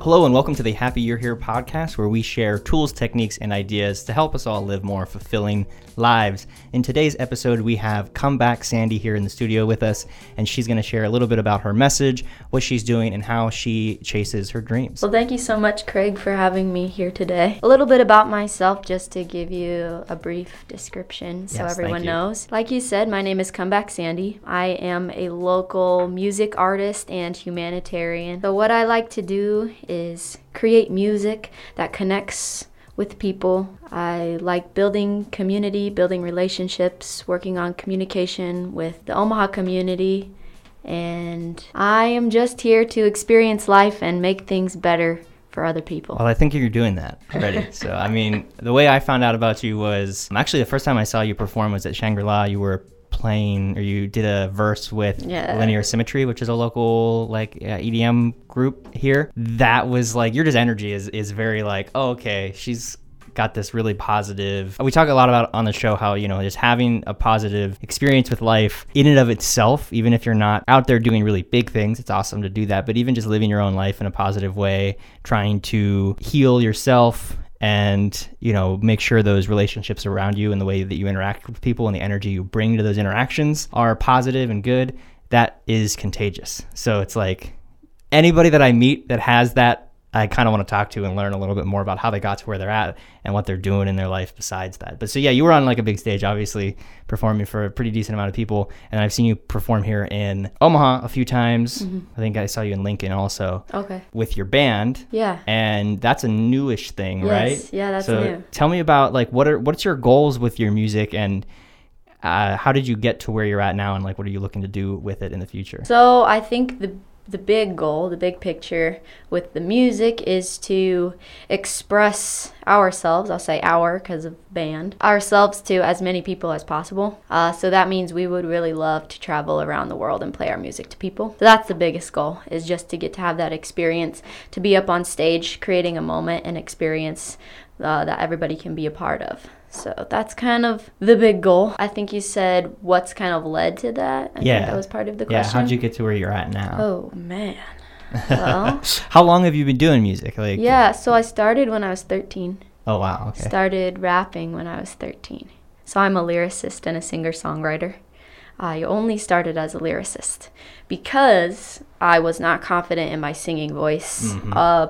Hello, and welcome to the Happy You're Here podcast, where we share tools, techniques, and ideas to help us all live more fulfilling lives. In today's episode, we have Comeback Sandy here in the studio with us, and she's going to share a little bit about her message, what she's doing, and how she chases her dreams. Well, thank you so much, Craig, for having me here today. A little bit about myself, just to give you a brief description so Yes, everyone knows. Like you said, my name is Comeback Sandy. I am a local music artist and humanitarian. So, what I like to do is create music that connects with people. I like building community, building relationships, working on communication with the Omaha community. And I am just here to experience life and make things better for other people. Well, I think you're doing that already. so, I mean, the way I found out about you was actually the first time I saw you perform was at Shangri La. You were playing, or you did a verse with Yeah. Linear Symmetry, which is a local like uh, EDM group here. That was like your just energy is is very like, oh, okay, she's got this really positive. We talk a lot about on the show how, you know, just having a positive experience with life in and of itself, even if you're not out there doing really big things, it's awesome to do that. But even just living your own life in a positive way, trying to heal yourself and, you know, make sure those relationships around you and the way that you interact with people and the energy you bring to those interactions are positive and good, that is contagious. So it's like anybody that I meet that has that, I kind of want to talk to and learn a little bit more about how they got to where they're at and what they're doing in their life besides that. But so yeah, you were on like a big stage, obviously performing for a pretty decent amount of people, and I've seen you perform here in Omaha a few times. I think I saw you in Lincoln also Okay. with your band. Yeah. And that's a newish thing, Yes. right? Yeah, that's so new. tell me about like what are what's your goals with your music and uh, how did you get to where you're at now and like what are you looking to do with it in the future? So I think the the big goal, the big picture with the music is to express ourselves. I'll say our because of band ourselves to as many people as possible. Uh, so that means we would really love to travel around the world and play our music to people. So that's the biggest goal is just to get to have that experience, to be up on stage, creating a moment and experience uh, that everybody can be a part of. So that's kind of the big goal. I think you said what's kind of led to that. I Yeah. think that was part of the question. Yeah, how'd you get to where you're at now? Oh man. Well, How long have you been doing music? Like yeah. So I started when I was 13. Oh wow, okay. Started rapping when I was 13. So I'm a lyricist and a singer-songwriter. I only started as a lyricist because I was not confident in my singing voice. Mhm. Uh,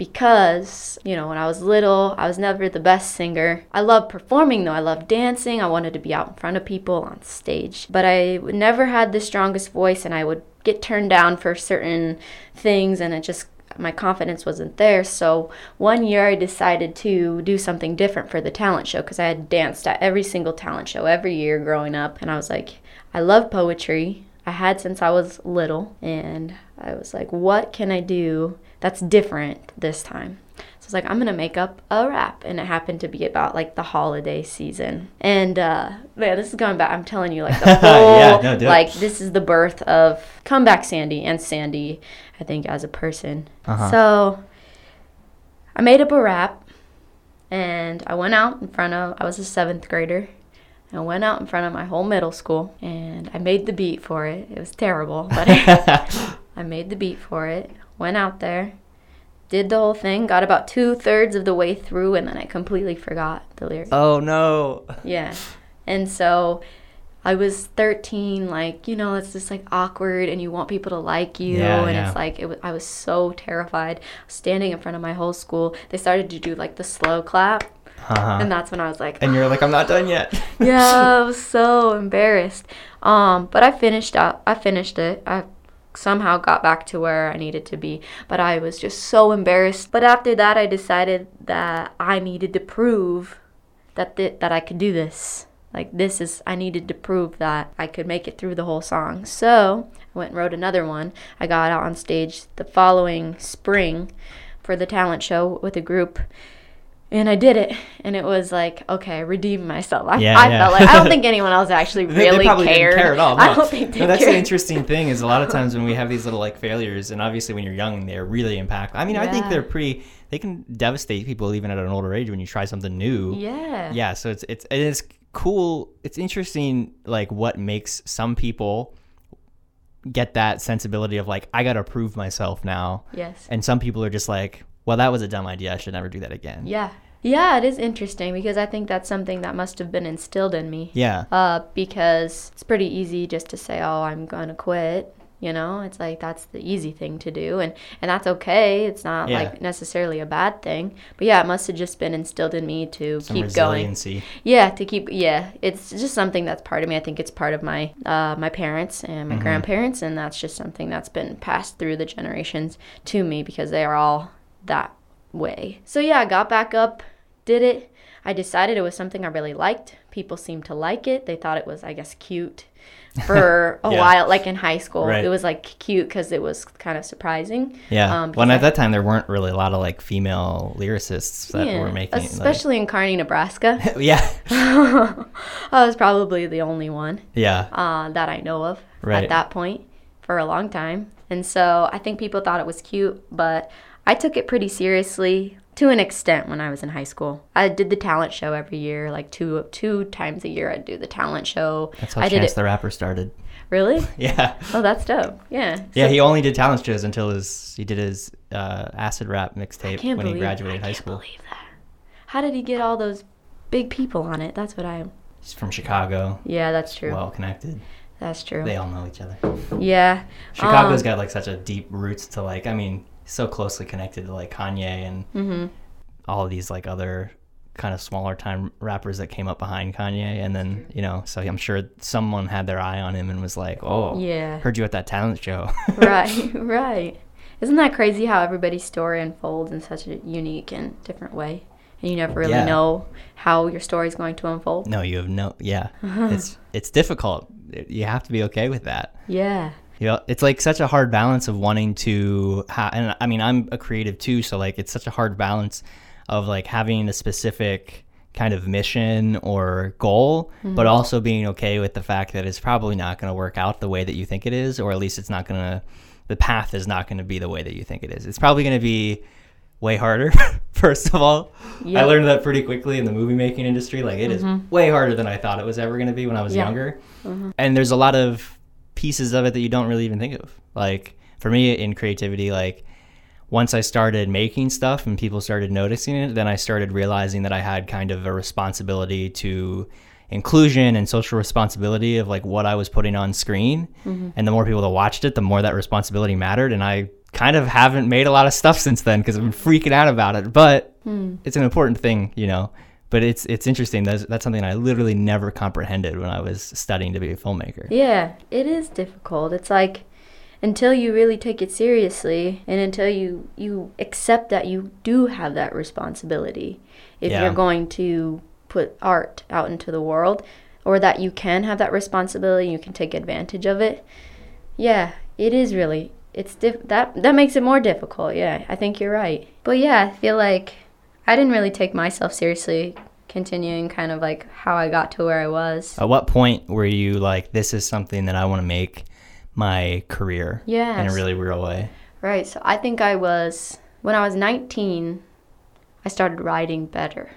because you know when I was little, I was never the best singer. I loved performing though. I loved dancing. I wanted to be out in front of people on stage, but I never had the strongest voice, and I would get turned down for certain things, and it just my confidence wasn't there. So one year I decided to do something different for the talent show because I had danced at every single talent show every year growing up, and I was like, I love poetry. I had since I was little, and I was like, what can I do that's different this time? So I was like, I'm gonna make up a rap, and it happened to be about like the holiday season. And uh, man, this is going back. I'm telling you, like the whole, Yeah, no, like this is the birth of comeback Sandy and Sandy, I think as a person. Uh-huh. So I made up a rap, and I went out in front of. I was a seventh grader. I went out in front of my whole middle school, and I made the beat for it. It was terrible, but I made the beat for it. Went out there, did the whole thing, got about two thirds of the way through, and then I completely forgot the lyrics. oh no. Yeah. And so I was 13, like, you know, it's just like awkward and you want people to like you. Yeah, and yeah. it's like, it was, I was so terrified. Standing in front of my whole school, they started to do like the slow clap. Uh-huh. And that's when I was like, And you're like, I'm not done yet. yeah, I was so embarrassed. Um, but I finished up. I finished it. I somehow got back to where I needed to be, but I was just so embarrassed. But after that, I decided that I needed to prove that th- that I could do this. Like this is I needed to prove that I could make it through the whole song. So, I went and wrote another one. I got out on stage the following spring for the talent show with a group and I did it, and it was like, okay, I redeemed myself. I, Yeah, I yeah. felt like I don't think anyone else actually They- they really probably didn't cared. care at all. I don't think they no, that's cared. the interesting thing is a lot of times when we have these little like failures, and obviously when you're young, they're really impactful. I mean, I think they're pretty. They can devastate people even at an older age when you try something new. Yeah. Yeah. So it's it's it is cool. It's interesting, like what makes some people get that sensibility of like I got to prove myself now. Yes. And some people are just like, well, that was a dumb idea. I should never do that again. Yeah. Yeah, it is interesting because I think that's something that must have been instilled in me. Yeah. Uh, because it's pretty easy just to say, "Oh, I'm gonna quit." You know, it's like that's the easy thing to do, and and that's okay. It's not Yeah. like necessarily a bad thing. But yeah, it must have just been instilled in me to Some keep going. resiliency. Yeah, to keep yeah, it's just something that's part of me. I think it's part of my uh, my parents and my grandparents, and that's just something that's been passed through the generations to me because they are all that way. So yeah, I got back up, did it. I decided it was something I really liked. People seemed to like it. They thought it was, I guess, cute for a Yeah. while, like in high school. Right. It was like cute because it was kind of surprising. Yeah. Um, well, at that time, there weren't really a lot of like female lyricists that Yeah, were making like- especially in Kearney, Nebraska. yeah. I was probably the only one. Yeah. uh, that I know of Right. at that point for a long time. And so I think people thought it was cute, but I took it pretty seriously to an extent when I was in high school. I did the talent show every year, like two two times a year. I'd do the talent show. That's how I Chance the Rapper started. Really? Yeah. Oh, that's dope. Yeah. Yeah, So- he only did talent shows until his he did his uh, acid rap mixtape when he graduated I high can't school. believe that. How did he get all those big people on it? That's what I. He's from Chicago, Yeah, that's true. well connected. that's true. They all know each other. yeah. Chicago's Um, got like such a deep roots to like I mean, so closely connected to like Kanye and Mm-hmm. all of these like other kind of smaller time rappers that came up behind Kanye and then, you know, so I'm sure someone had their eye on him and was like, "Oh, Yeah. heard you at that talent show." right, right. Isn't that crazy how everybody's story unfolds in such a unique and different way? And you never really Yeah. know how your story is going to unfold? no, you have no yeah. it's it's difficult. You have to be okay with that. Yeah. Know, it's like such a hard balance of wanting to, ha- and I mean, I'm a creative too, so like it's such a hard balance of like having a specific kind of mission or goal, mm-hmm. but also being okay with the fact that it's probably not going to work out the way that you think it is, or at least it's not going to, the path is not going to be the way that you think it is. It's probably going to be way harder, first of all. I learned that pretty quickly in the movie making industry. Like, it is mm-hmm. way harder than I thought it was ever going to be when I was Yeah. younger mm-hmm. and there's a lot of pieces of it that you don't really even think of. Like for me in creativity like once i started making stuff and people started noticing it then i started realizing that i had kind of a responsibility to inclusion and social responsibility of like what i was putting on screen. Mm-hmm. And the more people that watched it the more that responsibility mattered. And i kind of haven't made a lot of stuff since then because i've been freaking out about it. But hmm. it's an important thing you know but it's it's interesting that's, that's something i literally never comprehended when i was studying to be a filmmaker Yeah, it is difficult. It's like until you really take it seriously and until you you accept that you do have that responsibility if Yeah. you're going to put art out into the world or that you can have that responsibility you can take advantage of it yeah it is really it's diff- that that makes it more difficult yeah i think you're right but yeah i feel like i didn't really take myself seriously continuing kind of like how i got to where i was at what point were you like this is something that i want to make my career in a really real way Right. So I think I was when I was 19, I started writing better.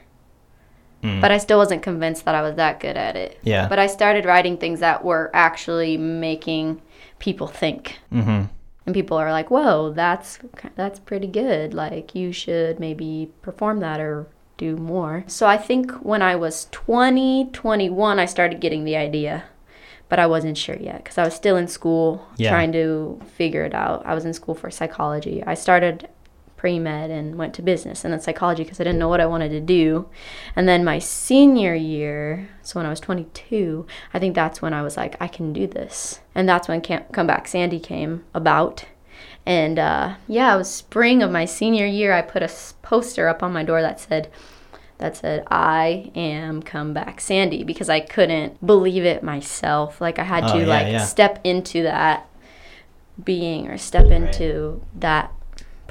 Mm. But I still wasn't convinced that I was that good at it. Yeah. But I started writing things that were actually making people think. mm-hmm And people are like, "Whoa, that's that's pretty good. Like you should maybe perform that or do more." So I think when I was 20, 21, I started getting the idea. But I wasn't sure yet cuz I was still in school Yeah. trying to figure it out. I was in school for psychology. I started pre-med and went to business and then psychology because I didn't know what I wanted to do. And then my senior year, so when I was 22, I think that's when I was like, I can do this. And that's when Camp Comeback Sandy came about. And uh, yeah, it was spring of my senior year. I put a poster up on my door that said, that said, I am Comeback Sandy because I couldn't believe it myself. Like I had Oh, to yeah, like yeah. step into that being or step into that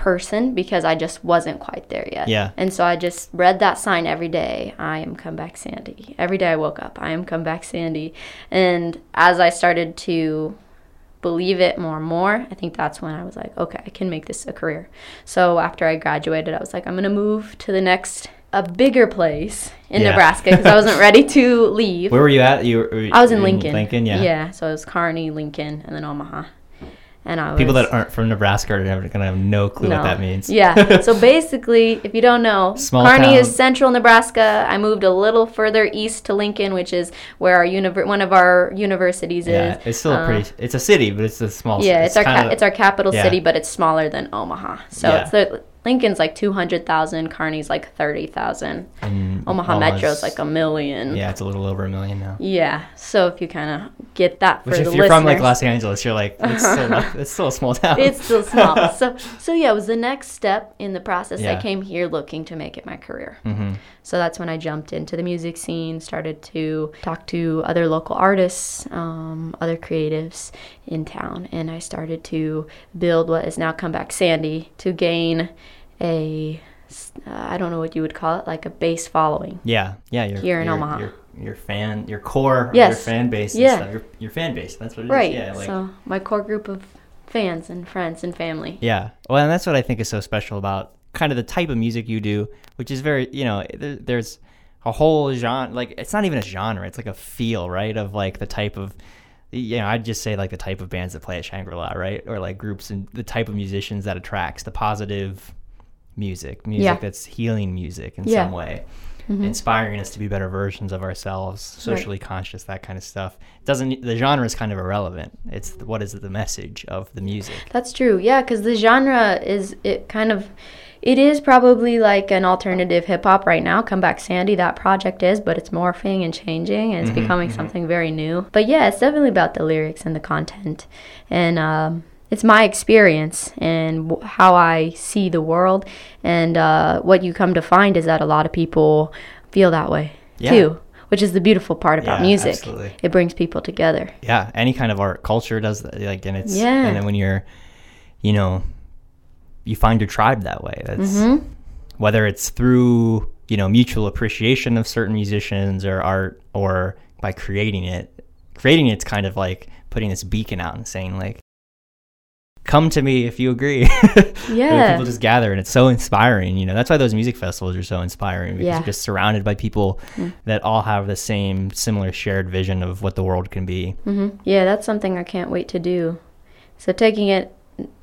person because I just wasn't quite there yet. Yeah. And so I just read that sign every day. I am Comeback Sandy. Every day I woke up, I am Comeback Sandy. And as I started to believe it more and more, I think that's when I was like, okay, I can make this a career. So after I graduated, I was like, I'm going to move to the next a bigger place in Yeah. Nebraska because I wasn't ready to leave. where were you at you were, I was in Lincoln. lincoln yeah Yeah. So it was Kearney, Lincoln, and then Omaha. And I was People that aren't from Nebraska are never gonna have no clue what that means. Yeah. so basically, if you don't know, Small Kearney town. is central Nebraska. I moved a little further east to Lincoln, which is where our univer- one of our universities Yeah, is. it's still a Uh, pretty. It's a city, but it's a small. City. Yeah, it's, our kinda- ca- it's our capital yeah. city, but it's smaller than Omaha. So Yeah. it's the, Lincoln's like two hundred thousand, Kearney's like thirty thousand. Omaha almost- Metro's like a million. Yeah, it's a little over a million now. Yeah, So if you kind of get that for Which, if you're from like Los Angeles, you're like, it's still, it's still a small town. it's still small. so so yeah, it was the next step in the process. I came here looking to make it my career. hmm So that's when I jumped into the music scene, started to talk to other local artists, um, other creatives in town, and I started to build what is now Comeback Sandy to gain a, uh, I don't know what you would call it, like a base following. Yeah, yeah. Your, Here in your, Omaha. Your, your fan, your core, Yes. your fan base. and Yeah. Your, your fan base. That's what it is. Right. Yeah. Like, so my core group of fans and friends and family. Yeah. Well, and that's what I think is so special about kind of the type of music you do, which is very, you know, there, there's a whole genre. Like, it's not even a genre, it's like a feel, right? Of like the type of, you know, I'd just say like the type of bands that play at Shangri La, right? Or like groups and the type of musicians that attracts the positive music, music Yeah. that's healing music in Yeah. some way. Mhm. Inspiring us to be better versions of ourselves, socially conscious, that kind of stuff. It doesn't the genre is kind of irrelevant. It's what is the message of the music. That's true. Yeah, because the genre is it kind of it is probably like an alternative hip hop right now. Comeback Sandy, that project is, but it's morphing and changing, and it's Mhm, becoming mhm. something very new. But yeah, it's definitely about the lyrics and the content, and um, it's my experience and w- how I see the world. And uh, what you come to find is that a lot of people feel that way Yeah. too, which is the beautiful part about Yeah, music. absolutely. It brings people together. yeah any kind of art culture does that like and it's Yeah. and then when you're you know you find your tribe that way that's hmm whether it's through you know mutual appreciation of certain musicians or art or by creating it creating it's kind of like putting this beacon out and saying like come to me if you agree Yeah. people just gather and it's so inspiring you know that's why those music festivals are so inspiring because Yeah. you're just surrounded by people Mm. that all have the same similar shared vision of what the world can be hmm Yeah, that's something I can't wait to do. So taking it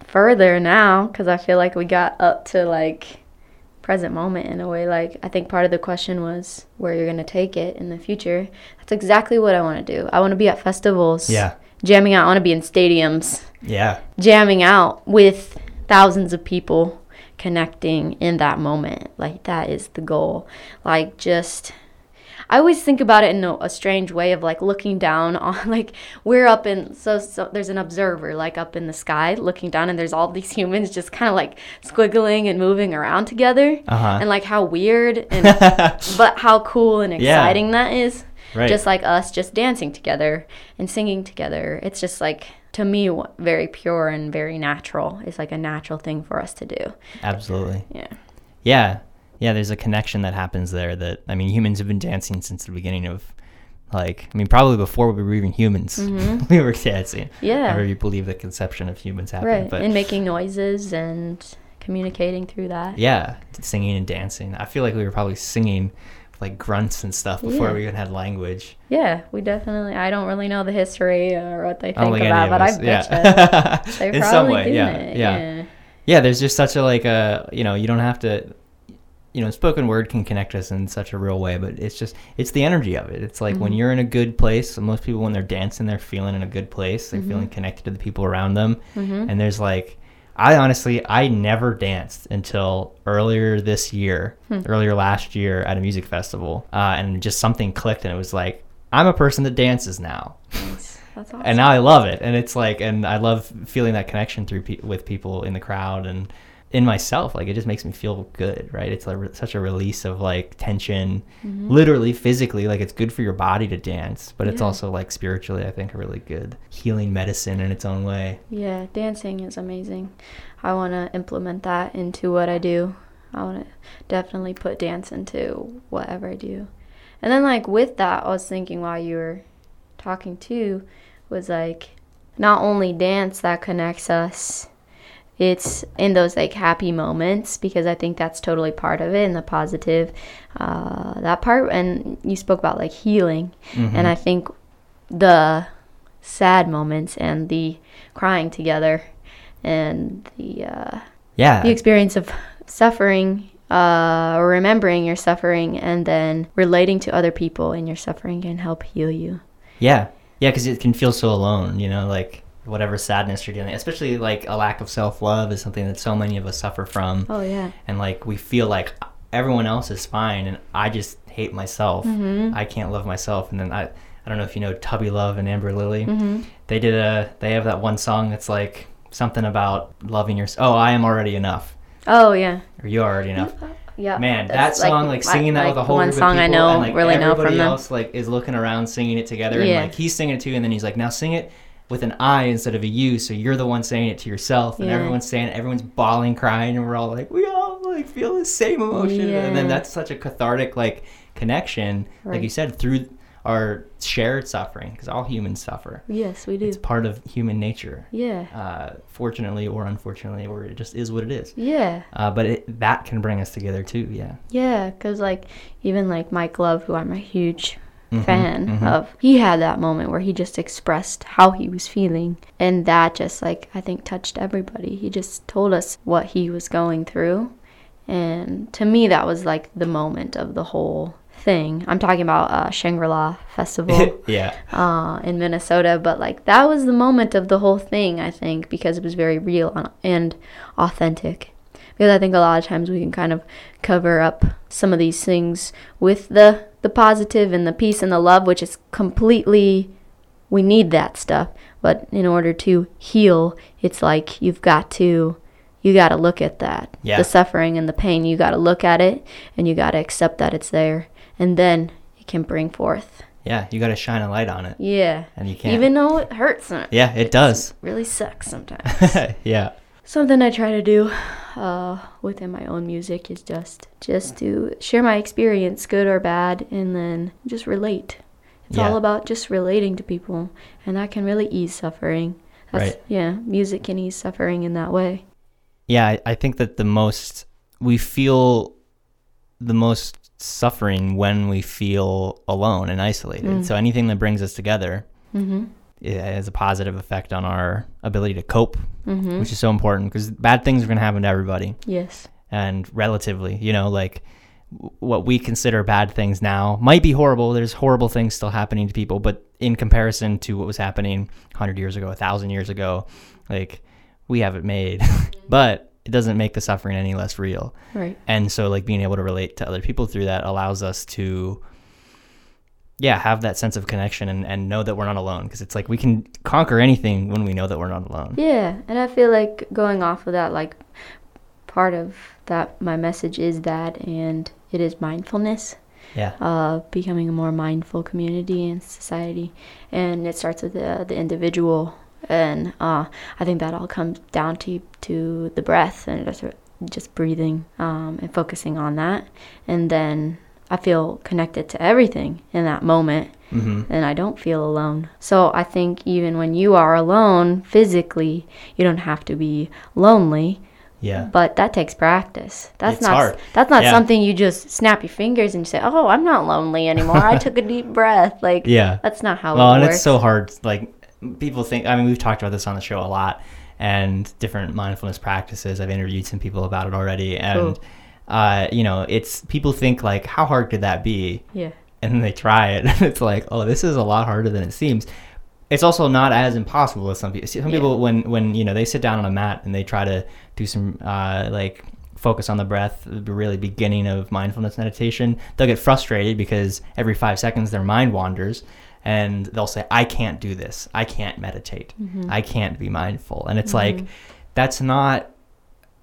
further now, because I feel like we got up to like present moment in a way. Like I think part of the question was where you're gonna take it in the future. That's exactly what I want to do. I want to be at festivals. yeah Jamming out. I want to be in stadiums, yeah jamming out with thousands of people, connecting in that moment. Like that is the goal. Like just. I always think about it in a, a strange way of like looking down on like we're up in so, so there's an observer like up in the sky looking down and there's all these humans just kind of like squiggling and moving around together uh-huh and like how weird and but how cool and Yeah. exciting that is right just like us just dancing together and singing together it's just like to me very pure and very natural it's like a natural thing for us to do absolutely yeah Yeah, yeah. There's a connection that happens there. That I mean, humans have been dancing since the beginning of, like, I mean, probably before we were even humans, Mhm. we were dancing. yeah However you believe the conception of humans happened, right but and making noises and communicating through that yeah, singing and dancing. I feel like we were probably singing like grunts and stuff before Yeah. we even had language. yeah we definitely i don't really know the history or what they think think of any that of but i bet yeah. you they're In probably some way, yeah, it yeah. yeah yeah there's just such a like a you know you don't have to you know spoken word can connect us in such a real way but it's just it's the energy of it it's like when Mhm. you're in a good place most people when they're dancing they're feeling in a good place they're Mhm. feeling connected to the people around them hmm and there's like i honestly i never danced until earlier this year Hmm. earlier last year at a music festival uh, and just something clicked and it was like i'm a person that dances now Nice. awesome and now I love it, and it's like, and I love feeling that connection through pe- with people in the crowd and in myself. Like it just makes me feel good, right? It's like re- such a release of like tension, Mhm. literally, physically. Like it's good for your body to dance, but it's also like spiritually, I think, a really good healing medicine in its own way. Yeah, dancing is amazing. I want to implement that into what I do. I want to definitely put dance into whatever I do. And then, like, with that, I was thinking while you were talking too, was like, not only dance that connects us, it's in those like happy moments because I think that's totally part of it and the positive, uh, that part. And you spoke about like healing. Mhm. And I think the sad moments and the crying together and the uh, Yeah. the experience of suffering uh, or remembering your suffering and then relating to other people in your suffering can help heal you. Yeah, yeah, because it can feel so alone, you know, like whatever sadness you're dealing, especially like a lack of self love is something that so many of us suffer from, Oh yeah. and like we feel like everyone else is fine, and I just hate myself. Mm-hmm. I can't love myself, and then I, I don't know if you know Tubby Love and Amber Lilly. Mm-hmm. They did a, they have that one song that's like something about loving yourself. Oh, I am already enough, Oh yeah. or you are already enough. Yeah. Man, that song, like, my- singing that like with a whole one group song of people, I know and, like, really know everybody from them. else like is looking around singing it together, Yeah. and like he's singing it too, and then he's like, now sing it with an I instead of a U, so you're the one saying it to yourself, and Yeah. everyone's saying, it, everyone's bawling, crying, and we're all like, we all like feel the same emotion, and then that's such a cathartic like connection, like you said, through our shared suffering, because all humans suffer. Yes, we do. It's part of human nature, Yeah. uh, fortunately or unfortunately, or it just is what it is. Yeah. Uh, but it, that can bring us together too. Yeah. Yeah, because like even like Mike Love, who I'm a huge Mhm, fan mhm. of, he had that moment where he just expressed how he was feeling, and that just like I think touched everybody. He just told us what he was going through, and to me that was like the moment of the whole thing. I'm talking about uh, Shangri-La Festival. yeah. uh, in Minnesota, but like that was the moment of the whole thing, I think, because it was very real and authentic. Because I think a lot of times we can kind of cover up some of these things with the the positive and the peace and the love, which is completely we need that stuff. But in order to heal, it's like you've got to you got to look at that Yeah. the suffering and the pain. You got to look at it and you got to accept that it's there, and then it can bring forth Yeah. You got to shine a light on it, yeah. and you can't. Even though it hurts and it yeah, it does. really sucks sometimes. yeah. Something I try to do uh, within my own music is just just to share my experience, good or bad, and then just relate. It's Yeah. all about just relating to people, and that can really ease suffering. That's, Right. Yeah, music can ease suffering in that way. Yeah. I, I think that the most we feel the most suffering when we feel alone and isolated. Mm. So anything that brings us together Mm-hmm. It has a positive effect on our ability to cope, Mm-hmm. which is so important because bad things are going to happen to everybody. Yes. and relatively, you know, like what we consider bad things now might be horrible. There's horrible things still happening to people, but in comparison to what was happening 100 years ago, 1,000 years ago, like we have it made. but it doesn't make the suffering any less real. Right. And so, like, being able to relate to other people through that allows us to, yeah, have that sense of connection and, and know that we're not alone. Because it's like we can conquer anything when we know that we're not alone. Yeah, and I feel like going off of that, like part of that, my message is that, and it is mindfulness. Yeah. uh, becoming a more mindful community and society. And it starts with the, the individual. And uh, I think that all comes down to to the breath and just, just breathing um, and focusing on that. And then I feel connected to everything in that moment hmm and I don't feel alone. So I think even when you are alone physically, you don't have to be lonely Yeah. but that takes practice. That's It's not hard. that's not Yeah. something you just snap your fingers and say, "Oh, I'm not lonely anymore. I took a deep breath." Like Yeah. that's not how well it and works. it's so hard like people think i mean we've talked about this on the show a lot and different mindfulness practices i've interviewed some people about it already and Cool. Uh, you know it's people think like how hard could that be? Yeah. and then they try it. And it's like oh this is a lot harder than it seems. It's also not as impossible as some people some Yeah. people when when you know they sit down on a mat and they try to do some uh, like focus on the breath the really beginning of mindfulness meditation they'll get frustrated because every five seconds their mind wanders and they'll say i can't do this. I can't meditate. Mm-hmm. i can't be mindful. And it's like that's not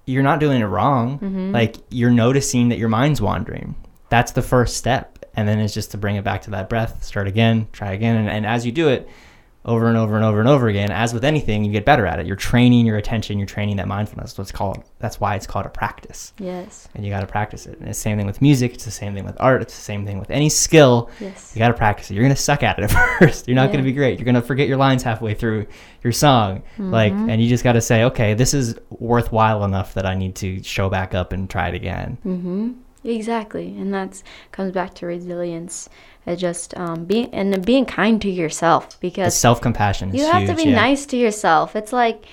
you're not doing it wrong. Mm-hmm. like you're noticing that your mind's wandering. That's the first step. And then it's just to bring it back to that breath start again try again. And, and as you do it over and over and over and over again. As with anything you get better at it. You're training your attention. You're training that mindfulness. That's what's called that's why it's called a practice. Yes. and you got to practice it. And it's the same thing with music. It's the same thing with art. It's the same thing with any skill. Yes. you got to practice it. You're going to suck at it at first. You're not gonna be great. You're going to forget your lines halfway through your song. Like Mm-hmm. and you just got to say okay this is worthwhile enough that i need to show back up and try it again. Mm-hmm. Exactly, and that's comes back to resilience. It just um, being and being kind to yourself because self compassion. You have to be yeah. nice to yourself. It's like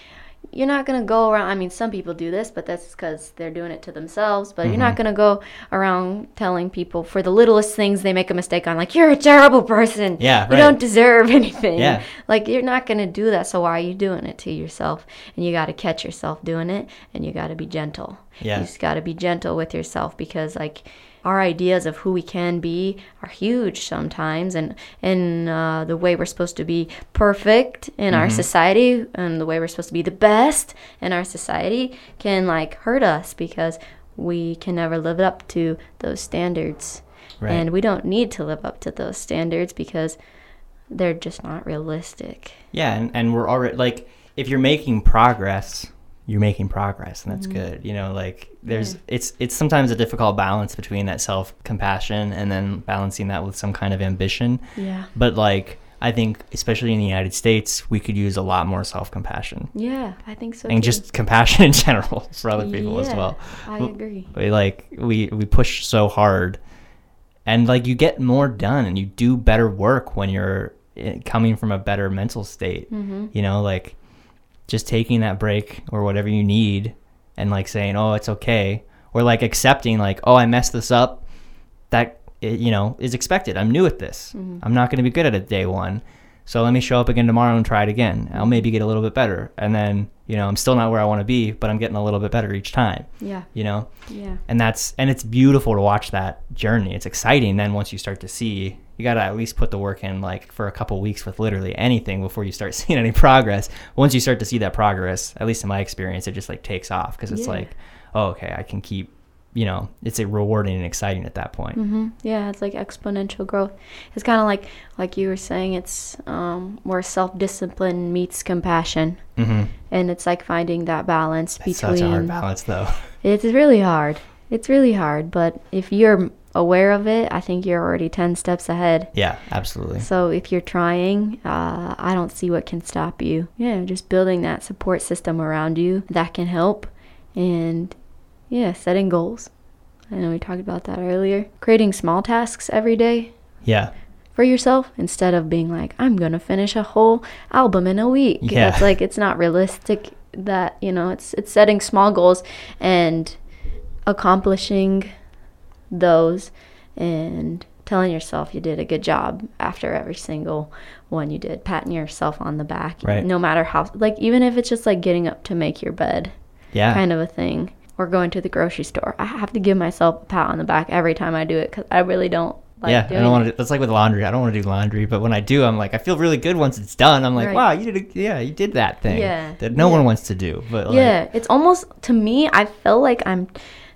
you're not gonna go around. I mean, some people do this, but that's because they're doing it to themselves. But mm-hmm. you're not mm-hmm. gonna go around telling people for the littlest things they make a mistake on, like you're a terrible person. Yeah, right. You don't deserve anything. Yeah. Like you're not gonna do that. So why are you doing it to yourself? And you got to catch yourself doing it, and you got to be gentle. Yeah. You just got to be gentle with yourself because like our ideas of who we can be are huge sometimes and and uh, the way we're supposed to be perfect in mm-hmm. our society and the way we're supposed to be the best in our society can like hurt us because we can never live up to those standards right. and we don't need to live up to those standards because they're just not realistic yeah and, and we're already like if you're making progress you're making progress and that's mm-hmm. good you know like there's yeah. it's it's sometimes a difficult balance between that self compassion and then balancing that with some kind of ambition yeah but like i think especially in the united states we could use a lot more self compassion yeah i think so and too. just compassion in general for other people yeah, as well i agree we like we we push so hard and like you get more done and you do better work when you're eh, coming from a better mental state mm-hmm. you know like just taking that break or whatever you need and like saying, "Oh, it's okay," or like accepting like, "Oh, I messed this up." That you know is expected. I'm new at this. Mm-hmm. I'm not going to be good at it day one. So let me show up again tomorrow and try it again. I'll maybe get a little bit better. And then, you know, I'm still not where I want to be, but I'm getting a little bit better each time. Yeah. You know? Yeah. And that's and it's beautiful to watch that journey. It's exciting then once you start to see you got to at least put the work in like for a couple weeks with literally anything before you start seeing any progress. Once you start to see that progress, at least in my experience, it just like takes off because it's yeah. like, oh, okay, I can keep, you know, it's a rewarding and exciting at that point. Mm-hmm. Yeah, it's like exponential growth. It's kind of like, like you were saying, it's um, where self discipline meets compassion, mm-hmm. and it's like finding that balance That's between. Such a hard balance, though. It's really hard. It's really hard, but if you're aware of it, I think you're already 10 steps ahead. Yeah, absolutely. So if you're trying, uh, I don't see what can stop you. Yeah, just building that support system around you that can help. And yeah, setting goals. I know we talked about that earlier. Creating small tasks every day. Yeah. For yourself instead of being like, I'm going to finish a whole album in a week. Yeah. It's like, it's not realistic that, you know, it's, it's setting small goals and accomplishing those and telling yourself you did a good job after every single one you did, patting yourself on the back, right. no matter how, like, even if it's just like getting up to make your bed, yeah, kind of a thing, or going to the grocery store. I have to give myself a pat on the back every time I do it because I really don't. Like yeah, I don't want to. That's like with laundry. I don't want to do laundry, but when I do, I'm like, I feel really good once it's done. I'm like, right. wow, you did, a, yeah, you did that thing yeah. that no yeah. one wants to do. But like, yeah, it's almost to me. I feel like I'm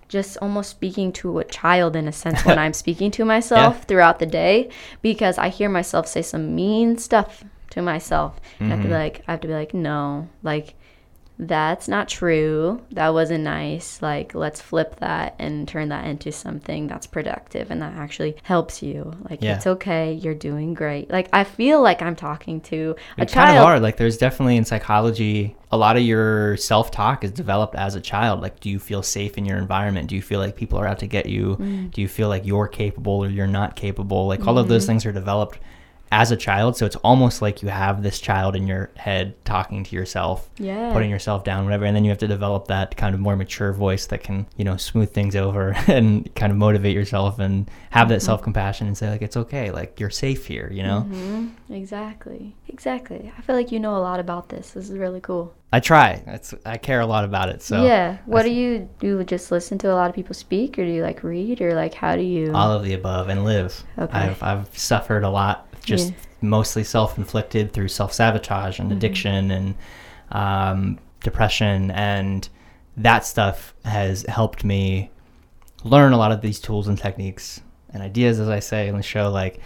just almost speaking to a child in a sense when I'm speaking to myself yeah. throughout the day because I hear myself say some mean stuff to myself. Mm-hmm. And I have to be like I have to be like, no, like that's not true. That wasn't nice. Like, let's flip that and turn that into something that's productive and that actually helps you. Like, yeah. it's okay. You're doing great. Like, I feel like I'm talking to a it's child. kind of hard. Like, there's definitely in psychology, a lot of your self talk is developed as a child. Like, do you feel safe in your environment? Do you feel like people are out to get you? Mm. Do you feel like you're capable or you're not capable? Like, all mm-hmm. of those mm-hmm. things are developed as a child. So it's almost like you have this child in your head talking to yourself, yeah. putting yourself down, whatever. And then you have to develop that kind of more mature voice that can, you know, smooth things over and kind of motivate yourself and have that mm-hmm. self compassion and say, like, it's okay. Like, you're safe here, you know? Mm-hmm. Exactly. Exactly. I feel like you know a lot about this. This is really cool. I try. It's, I care a lot about it. So yeah. What do you do? Just listen to a lot of people speak, or do you like read, or like how do you? All of the above and live. Okay. I've I've suffered a lot just yeah. mostly self-inflicted through self-sabotage and mm-hmm. addiction and um, depression and that stuff has helped me learn a lot of these tools and techniques and ideas as i say in the show like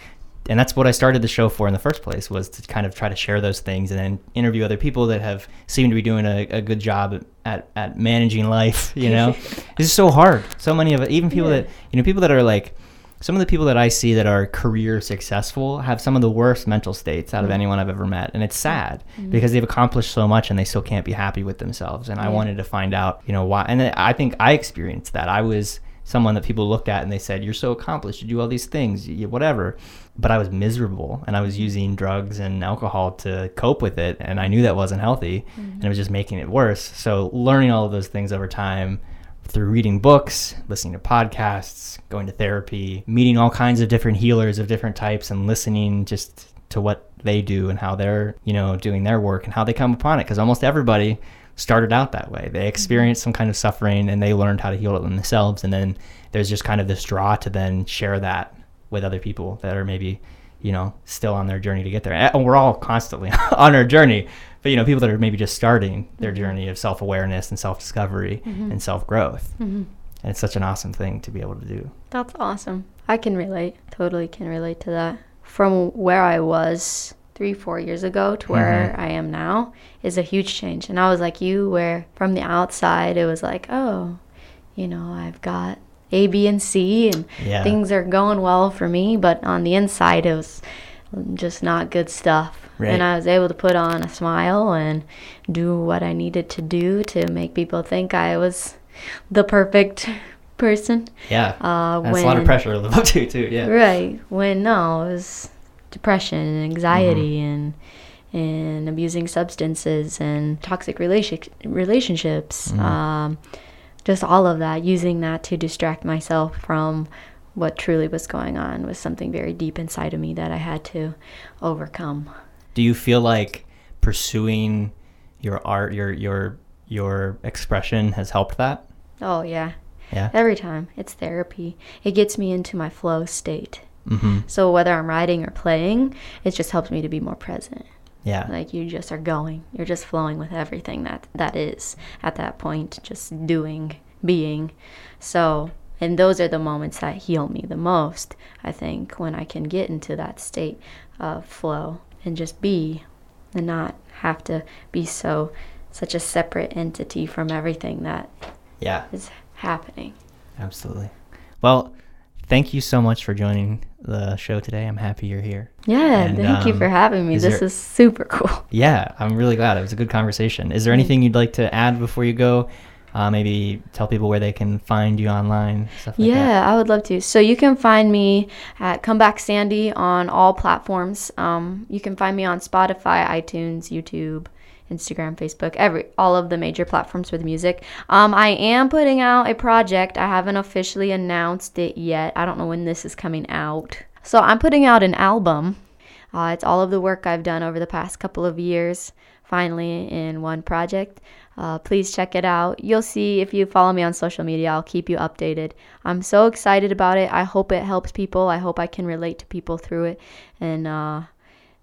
and that's what i started the show for in the first place was to kind of try to share those things and then interview other people that have seemed to be doing a, a good job at, at managing life you know it's so hard so many of it even people yeah. that you know people that are like some of the people that I see that are career successful have some of the worst mental states out mm-hmm. of anyone I've ever met. And it's sad mm-hmm. because they've accomplished so much and they still can't be happy with themselves. And yeah. I wanted to find out, you know, why. And I think I experienced that. I was someone that people looked at and they said, "You're so accomplished. You do all these things, you, whatever." But I was miserable, and I was using drugs and alcohol to cope with it, and I knew that wasn't healthy, and it was just making it worse. So learning all of those things over time through reading books, listening to podcasts, going to therapy, meeting all kinds of different healers of different types, and listening just to what they do and how they're, you know, doing their work and how they come upon it. Because almost everybody started out that way. They mm-hmm. experienced some kind of suffering and they learned how to heal it themselves. And then there's just kind of this draw to then share that with other people that are maybe, you know, still on their journey to get there. And we're all constantly on our journey. But, you know, people that are maybe just starting their Mm-hmm. journey of self awareness and self discovery and self growth. Mhm. And it's such an awesome thing to be able to do. That's awesome. I can relate. Totally can relate to that. From where I was three, four years ago to where I am now is a huge change. And I was like you, where from the outside it was like, oh, you know, I've got A, B, and C, and Yeah. things are going well for me. But on the inside, it was just not good stuff. Right. And I was able to put on a smile and do what I needed to do to make people think I was the perfect person. Yeah. Uh, That's a lot of pressure to live up to, too. Yeah. Right. When no, it was depression and anxiety Mm-hmm. and and abusing substances and toxic relation relationships. Mhm. Um, just all of that. Using that to distract myself from what truly was going on was something very deep inside of me that I had to overcome. Do you feel like pursuing your art, your your your expression has helped that? Oh yeah. Yeah. Every time it's therapy. It gets me into my flow state. Mm-hmm. So whether I'm writing or playing, it just helps me to be more present. Yeah. like you just are going you're just flowing with everything that that is at that point just doing being so and those are the moments that heal me the most i think when i can get into that state of flow and just be and not have to be so such a separate entity from everything that Yeah. is happening Absolutely. Well, thank you so much for joining the show today. I'm happy you're here. yeah And, thank you um, for having me is this there- is super cool Yeah, I'm really glad. It was a good conversation. Is there anything you'd like to add before you go? Uh, maybe tell people where they can find you online, like that. Yeah, I would love to. So you can find me at Comeback Sandy on all platforms. Um, you can find me on Spotify, iTunes, YouTube, Instagram, Facebook, every all of the major platforms for the music. Um, I am putting out a project. I haven't officially announced it yet. I don't know when this is coming out. So I'm putting out an album. Uh, it's all of the work I've done over the past couple of years, finally in one project. Uh, please check it out. You'll see if you follow me on social media, I'll keep you updated. I'm so excited about it. I hope it helps people. I hope I can relate to people through it. And uh,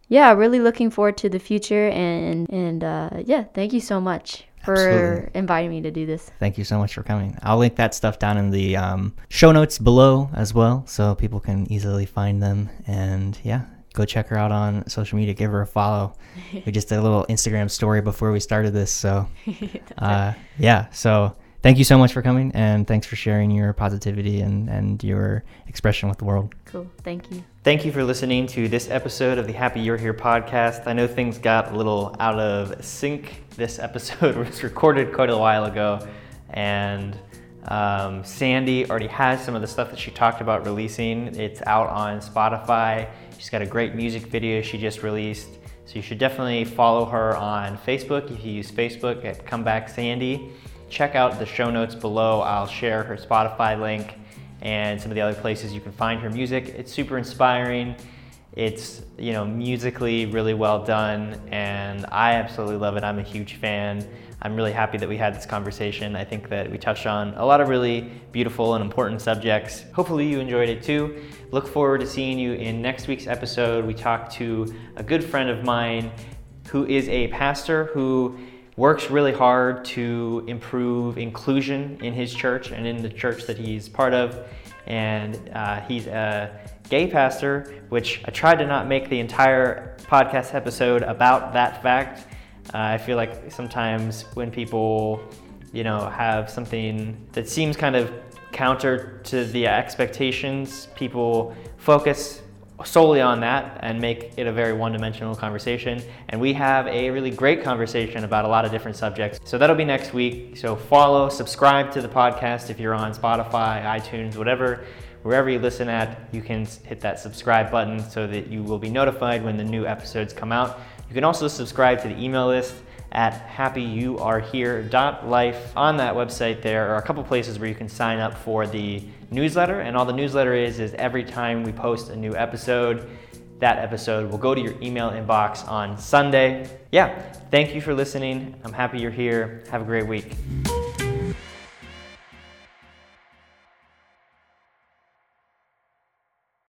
yeah, really looking forward to the future. And, and uh, yeah, thank you so much for Absolutely. inviting me to do this. Thank you so much for coming. I'll link that stuff down in the um, show notes below as well, so people can easily find them. And yeah, go check her out on social media. Give her a follow. we just did a little Instagram story before we started this, so uh, yeah. So thank you so much for coming, and thanks for sharing your positivity and and your expression with the world. Cool. Thank you. Thank you for listening to this episode of the Happy You're Here podcast. I know things got a little out of sync. This episode was recorded quite a while ago, and um, Sandy already has some of the stuff that she talked about releasing. It's out on Spotify. She's got a great music video she just released. So you should definitely follow her on Facebook if you use Facebook at Comeback Sandy. Check out the show notes below. I'll share her Spotify link and some of the other places you can find her music. It's super inspiring. It's, you know, musically really well done and I absolutely love it. I'm a huge fan. I'm really happy that we had this conversation. I think that we touched on a lot of really beautiful and important subjects. Hopefully you enjoyed it too. Look forward to seeing you in next week's episode. We talk to a good friend of mine who is a pastor who works really hard to improve inclusion in his church and in the church that he's part of. And uh, he's a gay pastor, which I tried to not make the entire podcast episode about that fact. Uh, I feel like sometimes when people, you know, have something that seems kind of counter to the expectations, people focus solely on that and make it a very one-dimensional conversation. And we have a really great conversation about a lot of different subjects. So that'll be next week. So follow, subscribe to the podcast if you're on Spotify, iTunes, whatever wherever you listen at, you can hit that subscribe button so that you will be notified when the new episodes come out. You can also subscribe to the email list at happyyouarehere.life. On that website, there are a couple places where you can sign up for the newsletter, and all the newsletter is is every time we post a new episode, that episode will go to your email inbox on Sunday. Yeah, thank you for listening. I'm happy you're here. Have a great week.